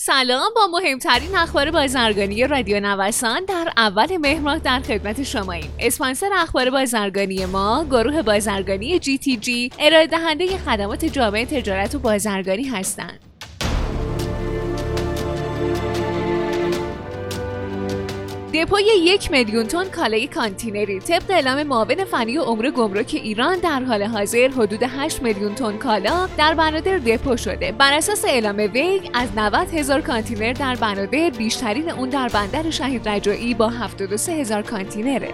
سلام با مهمترین اخبار بازرگانی رادیو نوسان در اول مهر در خدمت شماییم. اسپانسر اخبار بازرگانی ما گروه بازرگانی جی تی جی ارائه دهنده خدمات جامعه تجارت و بازرگانی هستند. دپوی یک میلیون تن کالای کانتینری طبق اعلام معاون فنی و امور گمرک ایران در حال حاضر حدود 8 میلیون تن کالا در بنادر دپو شده. بر اساس اعلام وی از 90 هزار کانتینر در بنادر بیشترین اون در بندر شهید رجایی با 73 هزار کانتینره.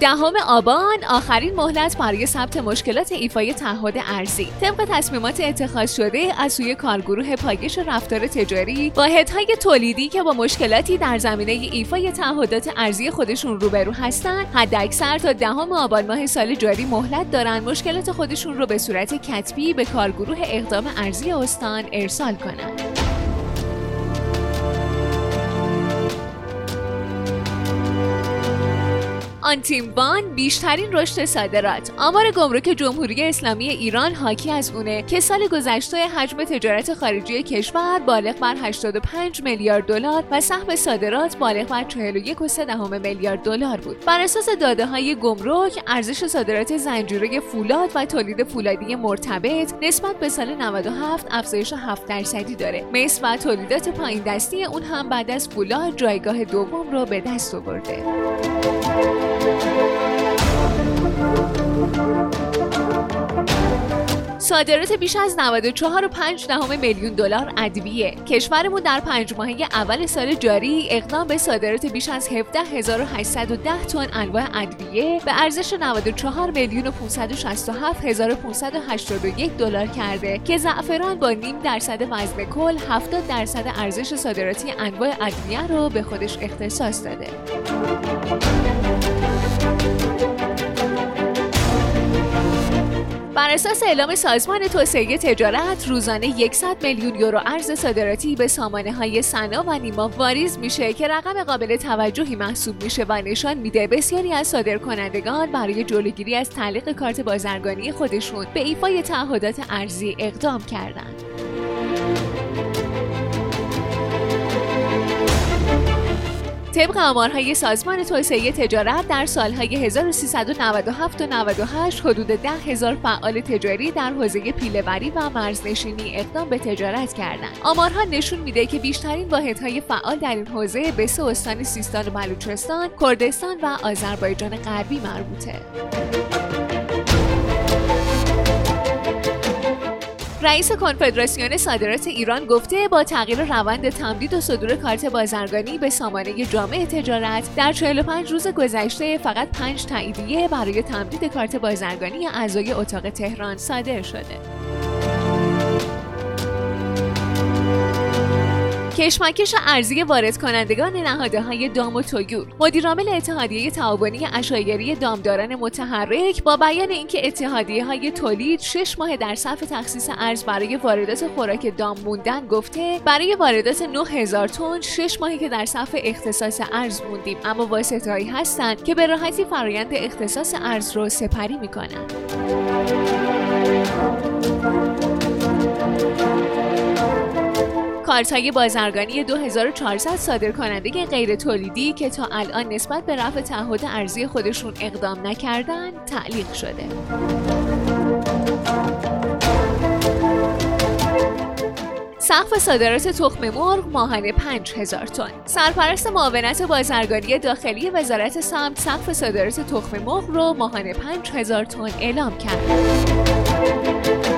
دهم آبان آخرین مهلت برای ثبت مشکلات ایفای تعهد ارزی. طبق تصمیمات اتخاذ شده از سوی کارگروه پایش رفتار تجاری واحدهای تولیدی که با مشکلاتی در زمینه ایفای تعهدات ارزی خودشون روبرو هستند حداکثر تا دهم آبان ماه سال جاری مهلت دارن مشکلات خودشون رو به صورت کتبی به کارگروه اقدام ارزی استان ارسال کنند آنتیمبان بیشترین رشد صادرات. آمار گمرک جمهوری اسلامی ایران حاکی از اونه که سال گذشته حجم تجارت خارجی کشور بالغ بر 85 میلیارد دلار و سهم صادرات بالغ بر 41.3 میلیارد دلار بود. بر اساس داده های گمرک ارزش صادرات زنجیره فولاد و تولید فولادی مرتبط نسبت به سال 97 افزایش 7 درصدی داره. مس و تولیدات پایین دستی اون هم بعد از فولاد جایگاه دوم رو به دست آورده. Música صادرات بیش از 94.5 میلیون دلار ادویه. کشورمون در پنج ماهه اول سال جاری اقدام به صادرات بیش از 17810 تن انواع ادویه به ارزش 94 میلیون و 567581 دلار کرده که زعفران با نیم درصد وزن کل 70 درصد ارزش صادراتی انواع ادویه رو به خودش اختصاص داده. بر اساس اعلام سازمان توسعه تجارت روزانه 100 میلیون یورو ارز صادراتی به سامانه های سنا و نیما واریز میشه که رقم قابل توجهی محسوب میشه و نشان میده بسیاری از صادرکنندگان برای جلوگیری از تعلیق کارت بازرگانی خودشون به ایفای تعهدات ارزی اقدام کردند. طبق آمارهای سازمان توسعه تجارت در سالهای 1397 و 98 حدود 10 هزار فعال تجاری در حوزه پیلهوری و مرزنشینی اقدام به تجارت کردند. آمارها نشون میده که بیشترین واحدهای فعال در این حوزه به سه استان سیستان و بلوچستان، کردستان و آذربایجان غربی مربوطه. رئیس کنفدراسیون صادرات ایران گفته با تغییر روند تمدید و صدور کارت بازرگانی به سامانه جامعه تجارت در 45 روز گذشته فقط 5 تاییدیه برای تمدید کارت بازرگانی اعضای اتاق تهران صادر شده. کشمکش ارزی وارد کنندگان نهاده های دام و تویور. مدیرعامل اتحادیه تعاونی اشایری دامداران متحرک با بیان اینکه اتحادیه های تولید شش ماه در صف تخصیص ارز برای واردات خوراک دام موندن گفته برای واردات 9000 تن شش ماهی که در صف اختصاص ارز موندیم. اما واسطه‌هایی هستند که به راحتی فرایند اختصاص ارز رو سپری می‌کنند. کارت های بازرگانی 2400 صادر کننده غیر تولیدی که تا الان نسبت به رفع تعهد ارزی خودشون اقدام نکردن تعلیق شده. سقف صادرات تخم مرغ ماهانه 5000 تن. سرپرست معاونت بازرگانی داخلی وزارت سمت سقف صادرات تخم مرغ رو ماهانه 5000 تن اعلام کرد.